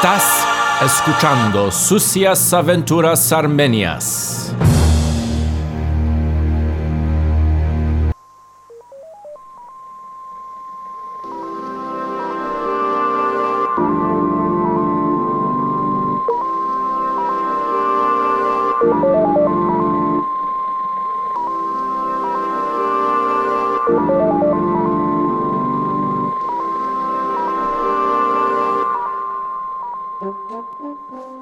Estás escuchando Sucias Aventuras Armenias.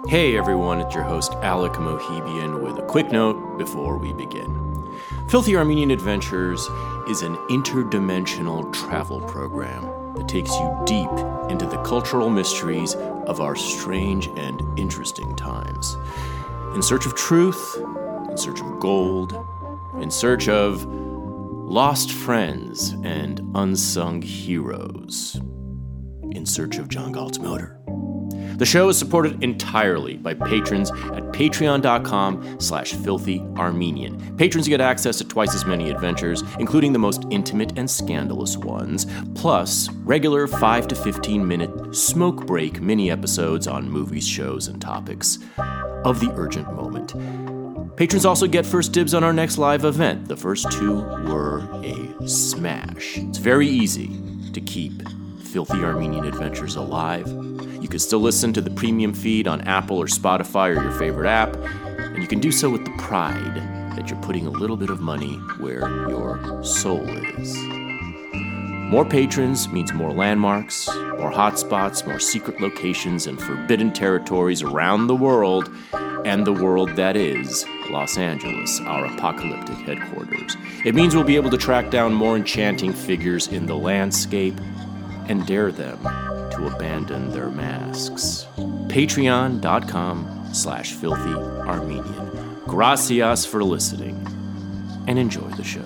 Hey everyone, it's your host Alec Mouhibian with a quick note before we begin. Filthy Armenian Adventures is an interdimensional travel program that takes you deep into the cultural mysteries of our strange and interesting times. In search of truth, in search of gold, in search of lost friends and unsung heroes, in search of John Galt's motor. The show is supported entirely by patrons at patreon.com slash filthyarmenian. Patrons get access to twice as many adventures, including the most intimate and scandalous ones, plus regular 5 to 15 minute smoke break mini episodes on movies, shows, and topics of the urgent moment. Patrons also get first dibs on our next live event. The first two were a smash. It's very easy to keep Filthy Armenian Adventures alive you can still listen to the premium feed on Apple or Spotify or your favorite app, and you can do so with the pride that you're putting a little bit of money where your soul is. More patrons means more landmarks, more hotspots, more secret locations, and forbidden territories around the world, and the world that is Los Angeles, our apocalyptic headquarters. It means we'll be able to track down more enchanting figures in the landscape and dare them to abandon their masks. Patreon.com slash filthy Armenian. Gracias for listening and enjoy the show.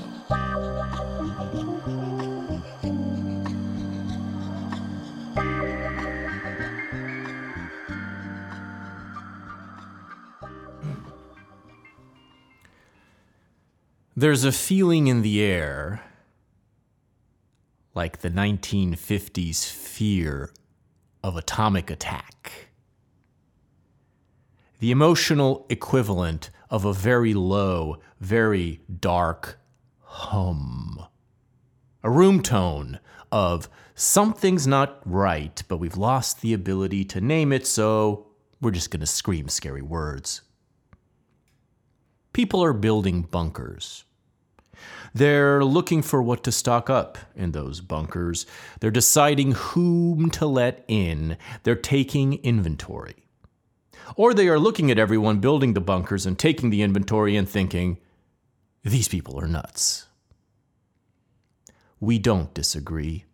There's a feeling in the air like the 1950s fear of atomic attack. The emotional equivalent of a very low, very dark hum. A room tone of something's not right, but we've lost the ability to name it, so we're just going to scream scary words. People are building bunkers. They're looking for what to stock up in those bunkers. They're deciding whom to let in. They're taking inventory. Or they are looking at everyone building the bunkers and taking the inventory and thinking, these people are nuts. We don't disagree.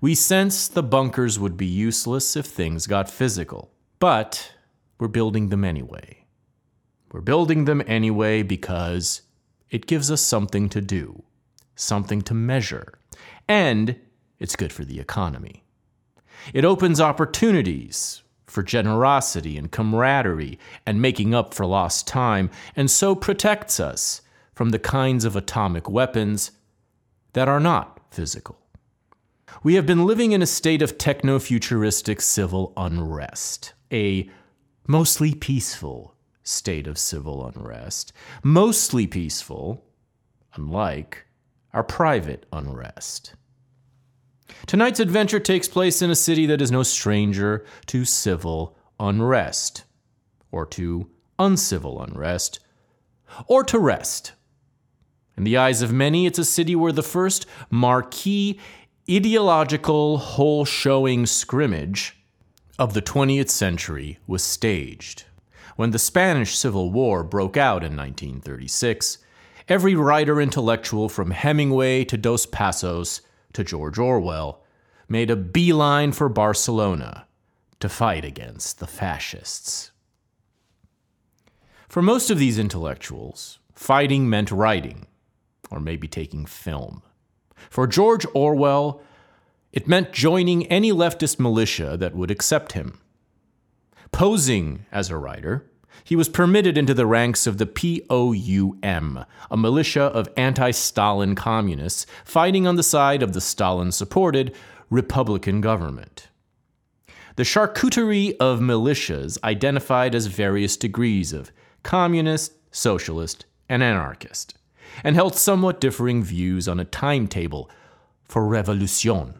We sense the bunkers would be useless if things got physical, but we're building them anyway. We're building them anyway because it gives us something to do, something to measure, and it's good for the economy. It opens opportunities for generosity and camaraderie and making up for lost time, and so protects us from the kinds of atomic weapons that are not physical. We have been living in a state of techno futuristic civil unrest, a mostly peaceful state of civil unrest, mostly peaceful, unlike our private unrest. Tonight's adventure takes place in a city that is no stranger to civil unrest, or to uncivil unrest, or to rest. In the eyes of many, it's a city where the first marquee ideological whole showing scrimmage of the 20th century was staged. When the Spanish Civil War broke out in 1936, every writer intellectual from Hemingway to Dos Passos to George Orwell made a beeline for Barcelona to fight against the fascists. For most of these intellectuals, fighting meant writing, or maybe taking film. For George Orwell, it meant joining any leftist militia that would accept him. Posing as a writer, he was permitted into the ranks of the POUM, a militia of anti Stalin communists fighting on the side of the Stalin supported Republican government. the charcuterie of militias identified as various degrees of communist, socialist, and anarchist, and held somewhat differing views on a timetable for revolution.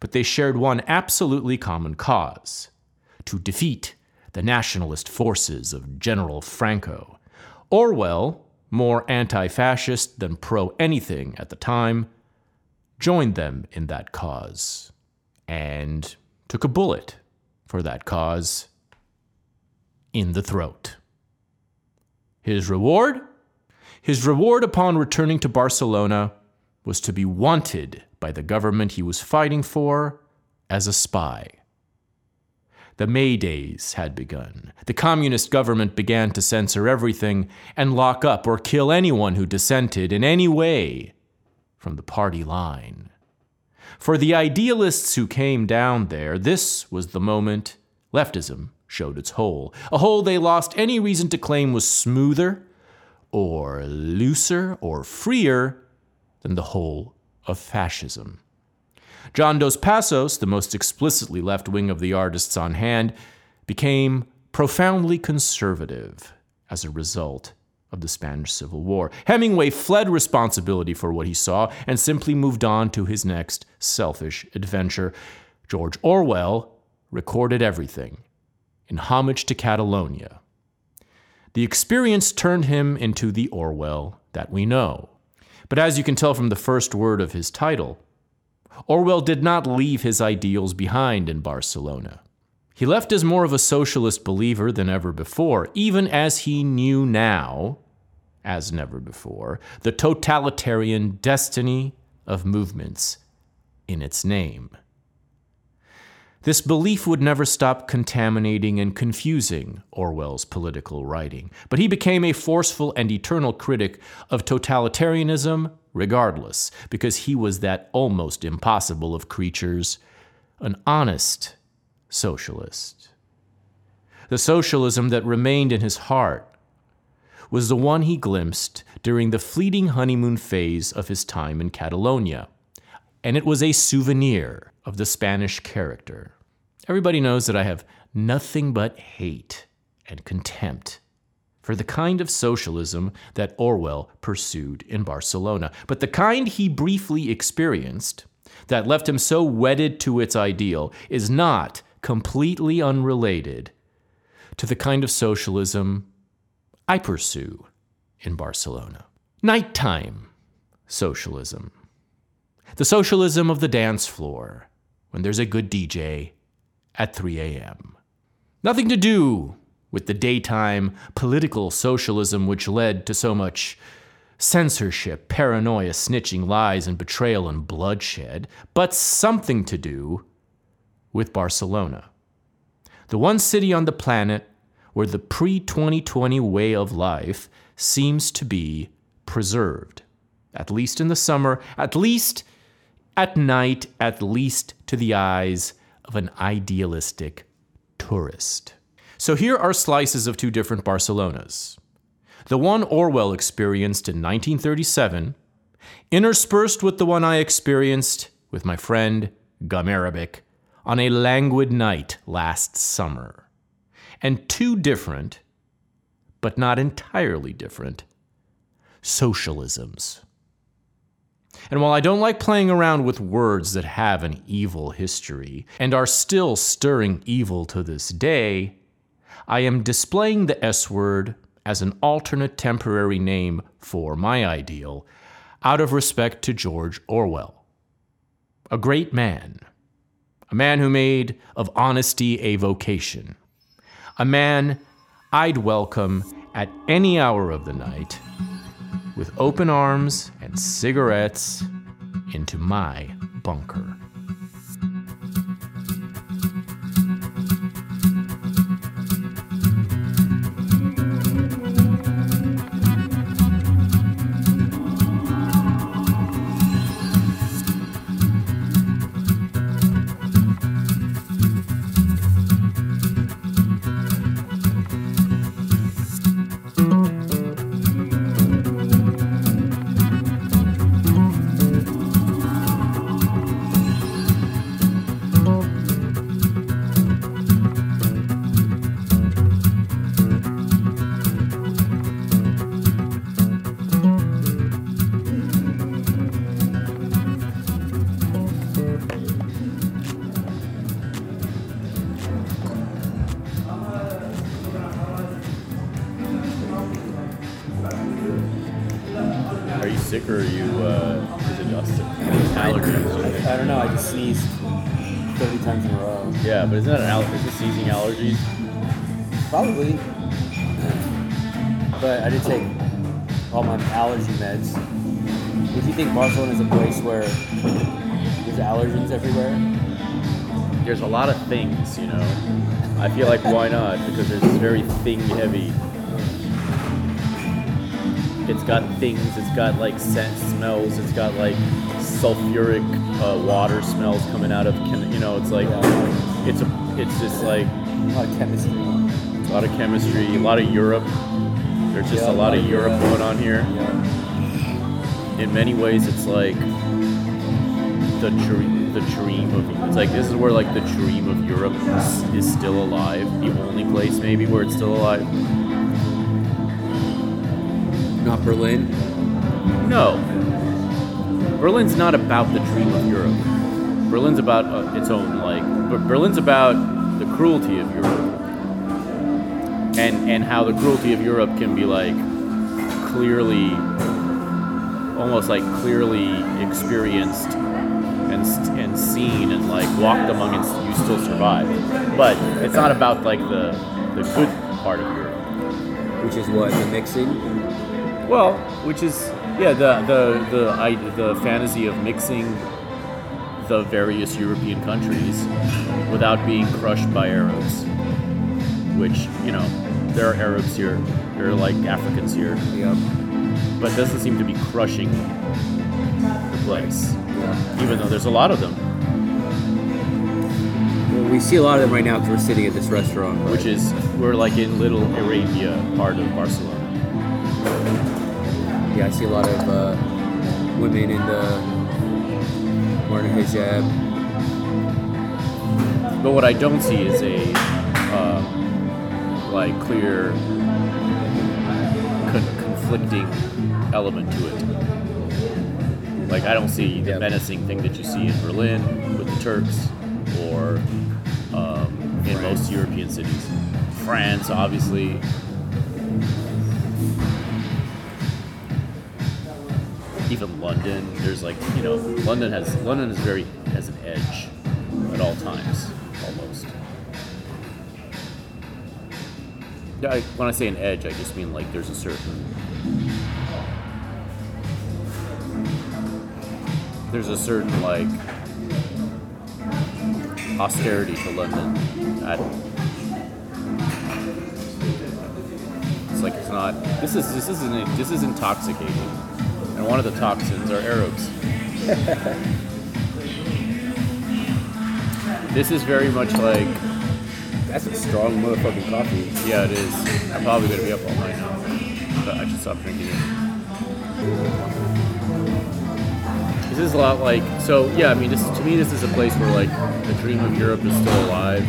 But they shared one absolutely common cause to defeat the nationalist forces of General Franco. Orwell, more anti fascist than pro anything at the time, joined them in that cause and took a bullet for that cause in the throat. His reward? His reward upon returning to Barcelona was to be wanted by the government he was fighting for as a spy. The May Days had begun. The communist government began to censor everything and lock up or kill anyone who dissented in any way from the party line. For the idealists who came down there, this was the moment leftism showed its hole, a hole they lost any reason to claim was smoother or looser or freer than the hole of fascism. John Dos Passos, the most explicitly left wing of the artists on hand, became profoundly conservative as a result of the Spanish Civil War. Hemingway fled responsibility for what he saw and simply moved on to his next selfish adventure. George Orwell recorded everything in homage to Catalonia. The experience turned him into the Orwell that we know. But as you can tell from the first word of his title, Orwell did not leave his ideals behind in Barcelona. He left as more of a socialist believer than ever before, even as he knew now, as never before, the totalitarian destiny of movements in its name. This belief would never stop contaminating and confusing Orwell's political writing, but he became a forceful and eternal critic of totalitarianism regardless, because he was that almost impossible of creatures, an honest socialist. The socialism that remained in his heart was the one he glimpsed during the fleeting honeymoon phase of his time in Catalonia, and it was a souvenir of the Spanish character. Everybody knows that I have nothing but hate and contempt for the kind of socialism that Orwell pursued in Barcelona. But the kind he briefly experienced, that left him so wedded to its ideal, is not completely unrelated to the kind of socialism I pursue in Barcelona. Nighttime socialism. The socialism of the dance floor when there's a good DJ at 3 a.m. Nothing to do with the daytime political socialism which led to so much censorship, paranoia, snitching, lies, and betrayal and bloodshed, but something to do with Barcelona. The one city on the planet where the pre 2020 way of life seems to be preserved, at least in the summer, at least at night, at least to the eyes of an idealistic tourist. So here are slices of two different Barcelonas. The one Orwell experienced in 1937, interspersed with the one I experienced with my friend Gum Arabic on a languid night last summer. And two different, but not entirely different, socialisms. And while I don't like playing around with words that have an evil history and are still stirring evil to this day, I am displaying the S word as an alternate temporary name for my ideal out of respect to George Orwell. A great man, a man who made of honesty a vocation, a man I'd welcome at any hour of the night with open arms and cigarettes into my bunker. Sick or are you uh, is it just allergies? I, don't know. I just sneezed 30 times in a row. Yeah, but isn't that an allergy? is it sneezing allergies? Probably. But I did take all my allergy meds. Would you think Barcelona is a place where there's allergens everywhere? There's a lot of things, you know. I feel like why not? Because it's very thing heavy. It's got things. It's got like scent smells. It's got like sulfuric uh, water smells coming out of. You know, it's like Yeah. it's a. It's just like A lot of chemistry. a lot of chemistry, a lot of Europe. There's just Yeah, a lot of Europe going on here. Yeah. in many ways it's like the dream the dream of it's like this is where like the dream of Europe is, is still alive the only place maybe where it's still alive Not Berlin. no Berlin's not about the dream of Europe Berlin's about uh, its own like but Berlin's about the cruelty of Europe and and how the cruelty of Europe can be like clearly almost like clearly experienced and, and seen and like walked among and you still survive. But it's not about like the the good part of Europe. Which is what? The mixing? Well, which is yeah the the the I, the fantasy of mixing the various European countries without being crushed by Arabs. Which you know there are Arabs here, there are like Africans here, Yep. but it doesn't seem to be crushing the place. Yeah. even though there's a lot of them, Well, we see a lot of them right now because we're sitting at this restaurant. right? which is we're like in Little Arabia, part of Barcelona. Yeah, I see a lot of uh, women in the wearing a hijab. But what I don't see is a uh, like clear con- conflicting element to it. Like I don't see the Yep. menacing thing that you see in Berlin with the Turks, or um, in most European cities. France, obviously. Even London, there's like you know, London has London is very has an edge at all times, almost. Yeah, I, when I say an edge, I just mean like there's a certain there's a certain like austerity to London. It's like it's not. This is this isn't this is intoxicating, and one of the toxins are Arabs. this is very much like That's a strong motherfucking coffee. yeah, it is. I'm probably gonna be up all night now, but I should stop drinking it. This is a lot like so. Yeah, I mean, this to me, this is a place where like the dream of Europe is still alive.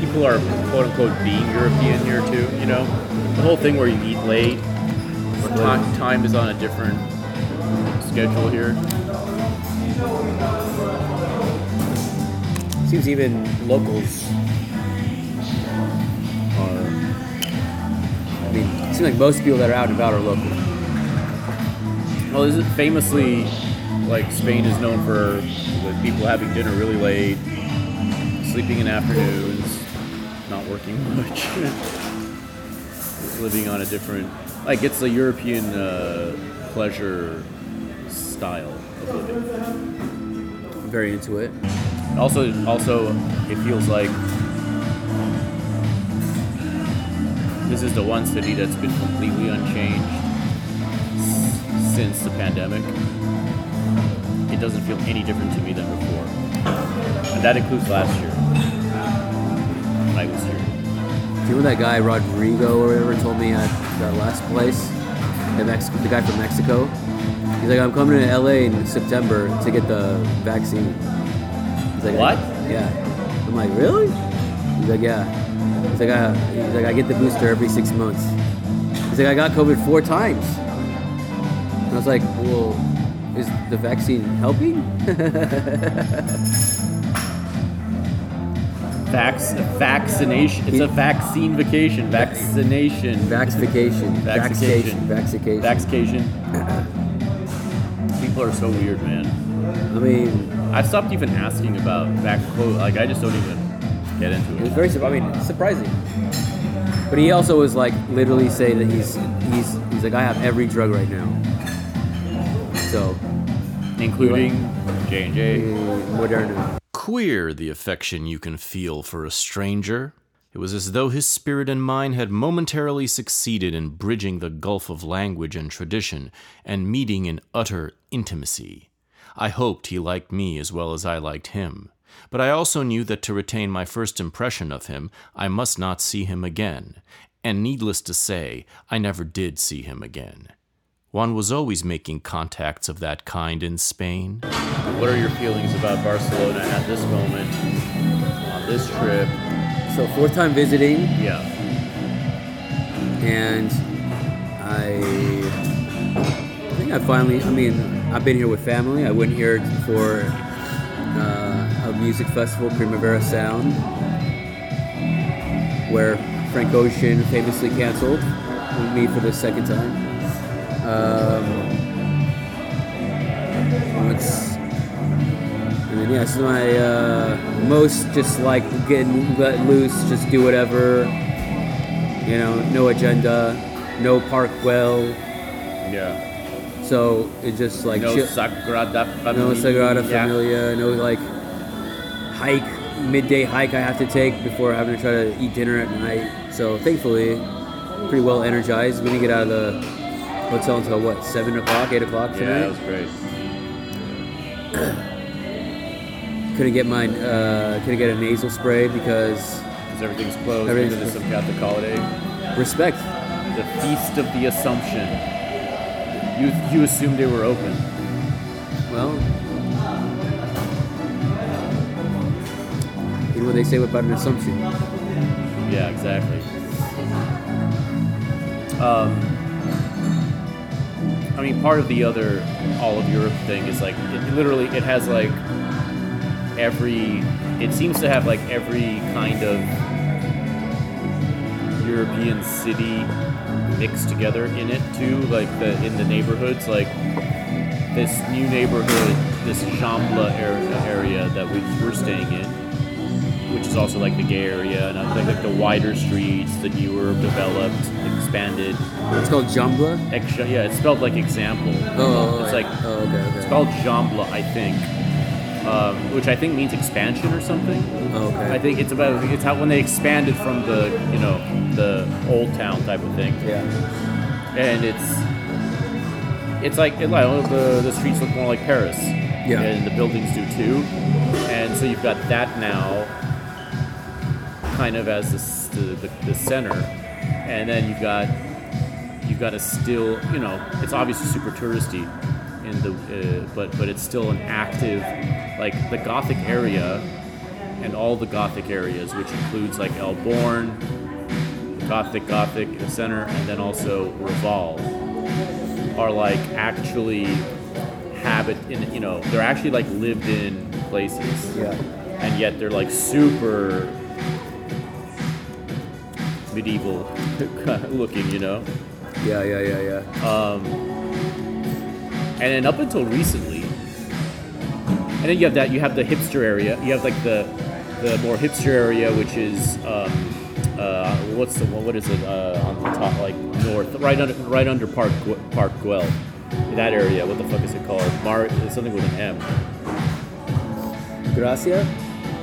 People are quote unquote being European here too. You know, the whole thing where you eat late, time is on a different schedule here. Seems even locals are. I mean, it seems like most people that are out and about are local. Well, is it famously like Spain is known for like, people having dinner really late, sleeping in afternoons, not working much, living on a different like it's a European uh, pleasure style of living. I'm very into it. Also, also, it feels like this is the one city that's been completely unchanged s- since the pandemic. It doesn't feel any different to me than before, and that includes last year when I was here. Do you know that guy Rodrigo or whatever told me at that last place? The Mex- the guy from Mexico. He's like, I'm coming to LA in September to get the vaccine. He's like, What? Yeah. I'm like, really? He's like, yeah. He's like, I, he's like, I get the booster every six months. He's like, I got COVID four times. And I was like, well, is the vaccine helping? Vax, vaccination. It's a vaccine vacation. Vaccination. Vaccication. Vaccination. Vaccination. Vaccination. people are so weird, man. I mean, I've stopped even asking about back quote. Like I just don't even get into it It was very. sur- I mean, surprising. But he also was like literally say that he's he's he's like I have every drug right now. So Including J and J. eh, Moderna. Queer the affection you can feel for a stranger. It was as though his spirit and mine had momentarily succeeded in bridging the gulf of language and tradition and meeting in utter intimacy. I hoped he liked me as well as I liked him, but I also knew that to retain my first impression of him, I must not see him again, and needless to say, I never did see him again. One was always making contacts of that kind in Spain. What are your feelings about Barcelona at this moment on this trip? So fourth time visiting, Yeah. and I, I think I finally. I mean, I've been here with family. I went here for uh, a music festival, Primavera Sound, where Frank Ocean famously canceled with me for the second time. Um, and then yeah, this is my uh, most just like getting let loose, just do whatever. You know, no agenda, no Park Güell. Yeah. So it just like No chill- Sagrada Familia. no Sagrada Familia, no like hike, midday hike I have to take before having to try to eat dinner at night. So thankfully, pretty well energized. We didn't get out of the hotel until what, seven o'clock, eight o'clock tonight. Yeah, that was great. Couldn't get my uh, couldn't get a nasal spray because everything's closed Everything's because some Catholic holiday. respect. The Feast of the Assumption. You you assumed they were open. Well, you know what they say about an assumption. Yeah, exactly. Um, I mean, part of the other all of Europe thing is like it literally it has like every. It seems to have like every kind of European city mixed together in it too. Like the in the neighborhoods, like this new neighborhood, this Shambla area, area that we were staying in, which is also like the gay area, and I think like the wider streets, the newer, developed, expanded. It's called Jambla. Ex- yeah, it's spelled like example. Oh, oh, oh, it's right. like oh, okay, okay. it's called Jambla, I think, um, which I think means expansion or something. Oh, okay. I think it's about it's how when they expanded from the you know the old town type of thing, Yeah. and it's it's like it, like the the streets look more like Paris, Yeah. and the buildings do too, and so you've got that now, kind of as the the, the, the center, and then you've got you've got a still you know it's obviously super touristy in the uh, but but it's still an active like the Gothic area and all the Gothic areas, which includes like El Born, Gothic Gothic Center, and then also Raval, are like actually habit in you know they're actually like lived in places, Yeah. and yet they're like super medieval looking, you know. Yeah, yeah, yeah, yeah. And then up until recently, and then you have that you have the hipster area. You have like the the more hipster area, which is um, uh, what's the? What is it uh, on the top, like north, right under right under Park Park Güell, that area. What the fuck is it called? Mar something with an M. Gracia?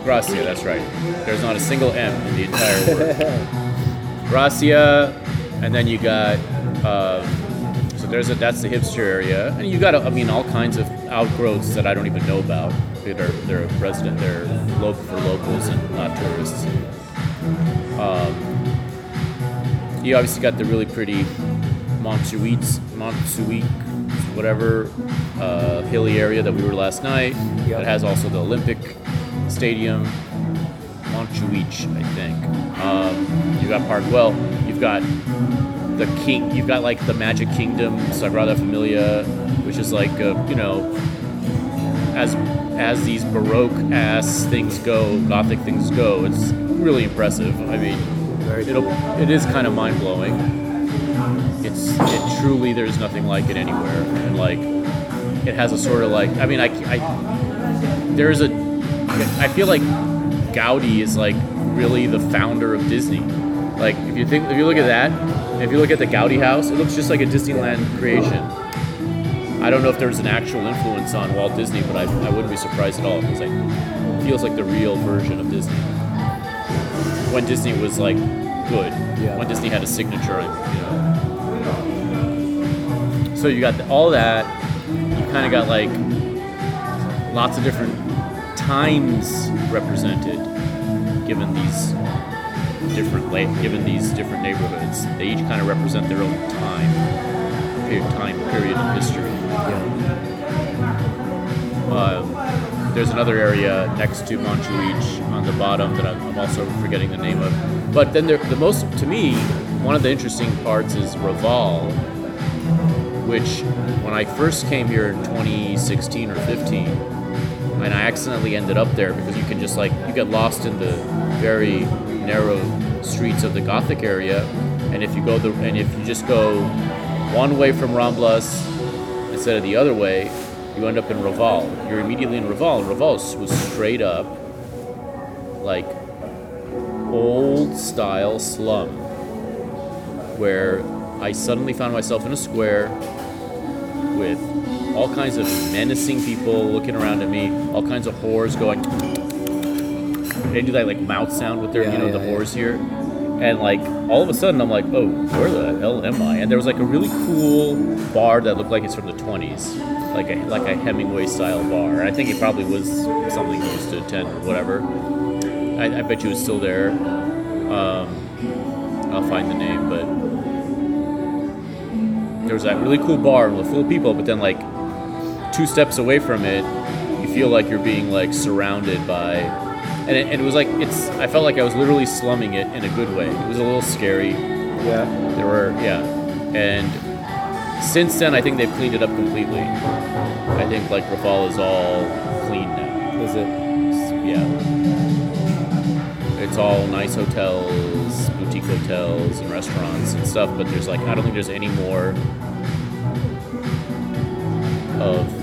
Gracia, that's right. There's not a single M in the entire word. Gracia, and then you got so there's a that's the hipster area, and you got I mean all kinds of outgrowths that I don't even know about. They're they're resident, they're local for locals and not tourists. Um, you obviously got the really pretty Montjuic, Montjuic, whatever uh, hilly area that we were last night. Yep. It has also the Olympic Stadium, Montjuic, I think. Um, you got Park Güell. You've got the king. You've got like the Magic Kingdom, Sagrada Familia, which is like uh, you know, as as these Baroque ass things go, Gothic things go. It's really impressive. I mean, Very it'll it is kind of mind blowing. It's it truly there's nothing like it anywhere, and like it has a sort of like I mean I, I there's a I feel like Gaudi is like really the founder of Disney. Like if you think if you look at that, if you look at the Gaudi house, it looks just like a Disneyland creation. I don't know if there's an actual influence on Walt Disney, but I, I wouldn't be surprised at all because like, it feels like the real version of Disney. When Disney was like good, Yeah. when Disney had a signature, you know. So you got all that. You kind of got like lots of different times represented, given these different la- given these different neighborhoods. They each kind of represent their own time, period, time period in history. Um, there's another area next to Montjuic on the bottom that I'm, I'm also forgetting the name of. But then there, the most, to me, one of the interesting parts is Raval, which when I first came here in 2016 or 15, and I accidentally ended up there because you can just like you get lost in the very narrow streets of the Gothic area, and if you go the and if you just go one way from Ramblas instead of the other way, you end up in Raval. You're immediately in Raval, Raval was straight up like old style slum where I suddenly found myself in a square with all kinds of menacing people looking around at me, all kinds of whores going. They do that like mouth sound with their, Yeah, you know, yeah, the yeah. here. And like all of a sudden, I'm like, oh, where the hell am I? And there was like a really cool bar that looked like it's from the 20s, like a like a Hemingway style bar. I think it probably was something he used to attend or whatever. I, I bet you it's still there. Um, I'll find the name, but there was that really cool bar with full of people, but then like two steps away from it, you feel like you're being like surrounded by, and it, and it was like it's. I felt like I was literally slumming it in a good way. It was a little scary. Yeah. There were yeah, and since then I think they've cleaned it up completely. I think like Raval is all clean now. Is it? Yeah. It's all nice hotels, boutique hotels, and restaurants and stuff, but there's like, I don't think there's any more of.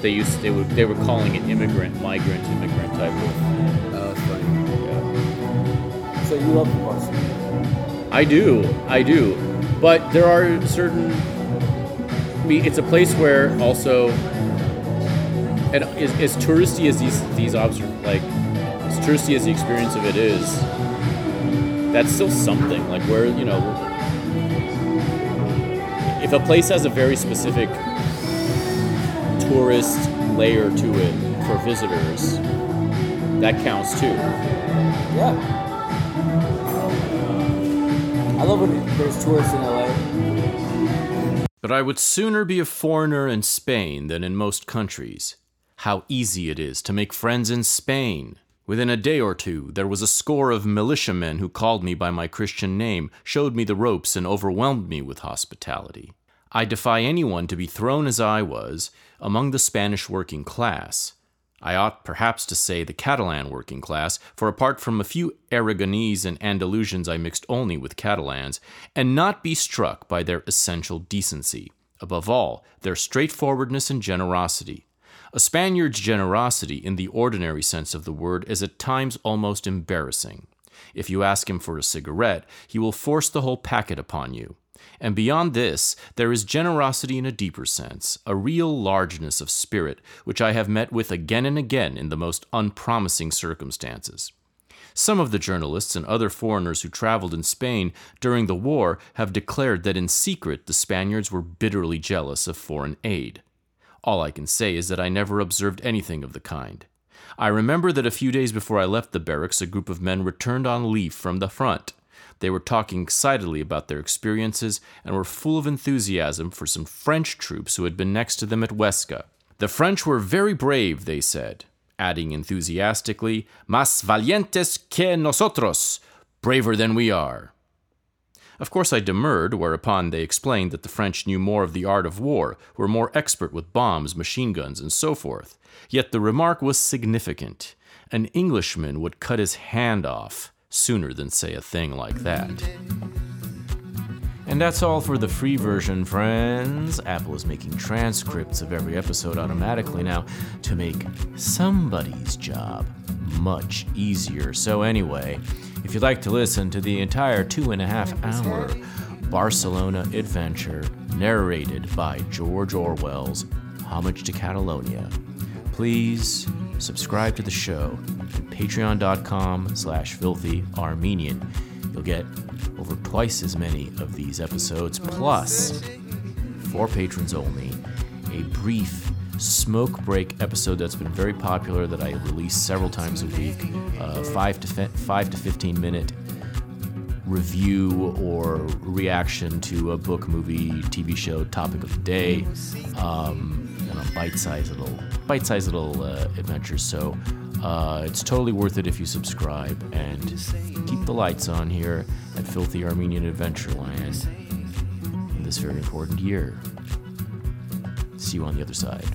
They used they were they were calling it immigrant, migrant, immigrant type of. Oh, it's funny. Yeah. So you love the Barcelona? I do, I do, but there are certain. I mean, it's a place where also, and as, as touristy as these these observ like, as touristy as the experience of it is, that's still something. Like where you know, if a place has a very specific tourist layer to it for visitors, that counts too. Yeah. I love when there's tourists in LA. But I would sooner be a foreigner in Spain than in most countries. How easy it is to make friends in Spain. Within a day or two, there was a score of militiamen who called me by my Christian name, showed me the ropes, and overwhelmed me with hospitality. I defy anyone to be thrown as I was among the Spanish working class. I ought perhaps to say the Catalan working class, for apart from a few Aragonese and Andalusians, I mixed only with Catalans, and not be struck by their essential decency. Above all, their straightforwardness and generosity. A Spaniard's generosity, in the ordinary sense of the word, is at times almost embarrassing. If you ask him for a cigarette, he will force the whole packet upon you. And beyond this, there is generosity in a deeper sense, a real largeness of spirit, which I have met with again and again in the most unpromising circumstances. Some of the journalists and other foreigners who traveled in Spain during the war have declared that in secret the Spaniards were bitterly jealous of foreign aid. All I can say is that I never observed anything of the kind. I remember that a few days before I left the barracks, a group of men returned on leave from the front. They were talking excitedly about their experiences and were full of enthusiasm for some French troops who had been next to them at Huesca. The French were very brave, they said, adding enthusiastically, Más valientes que nosotros, braver than we are. Of course, I demurred, whereupon they explained that the French knew more of the art of war, were more expert with bombs, machine guns, and so forth. Yet the remark was significant. An Englishman would cut his hand off sooner than say a thing like that. And that's all for the free version, friends. Apple is making transcripts of every episode automatically now to make somebody's job much easier. So, anyway, if you'd like to listen to the entire two and a half hour Barcelona adventure narrated by George Orwell's Homage to Catalonia, please subscribe to the show at patreon.com slash filthy armenian. You'll get over twice as many of these episodes plus for patrons only a brief smoke break episode that's been very popular that i release several times a week uh, 5 to fi- 5 to 15 minute review or reaction to a book movie tv show topic of the day um, you know, bite-sized little bite-sized little uh, adventures so uh, it's totally worth it if you subscribe and keep the lights on here at filthy armenian adventureland in this very important year. See you on the other side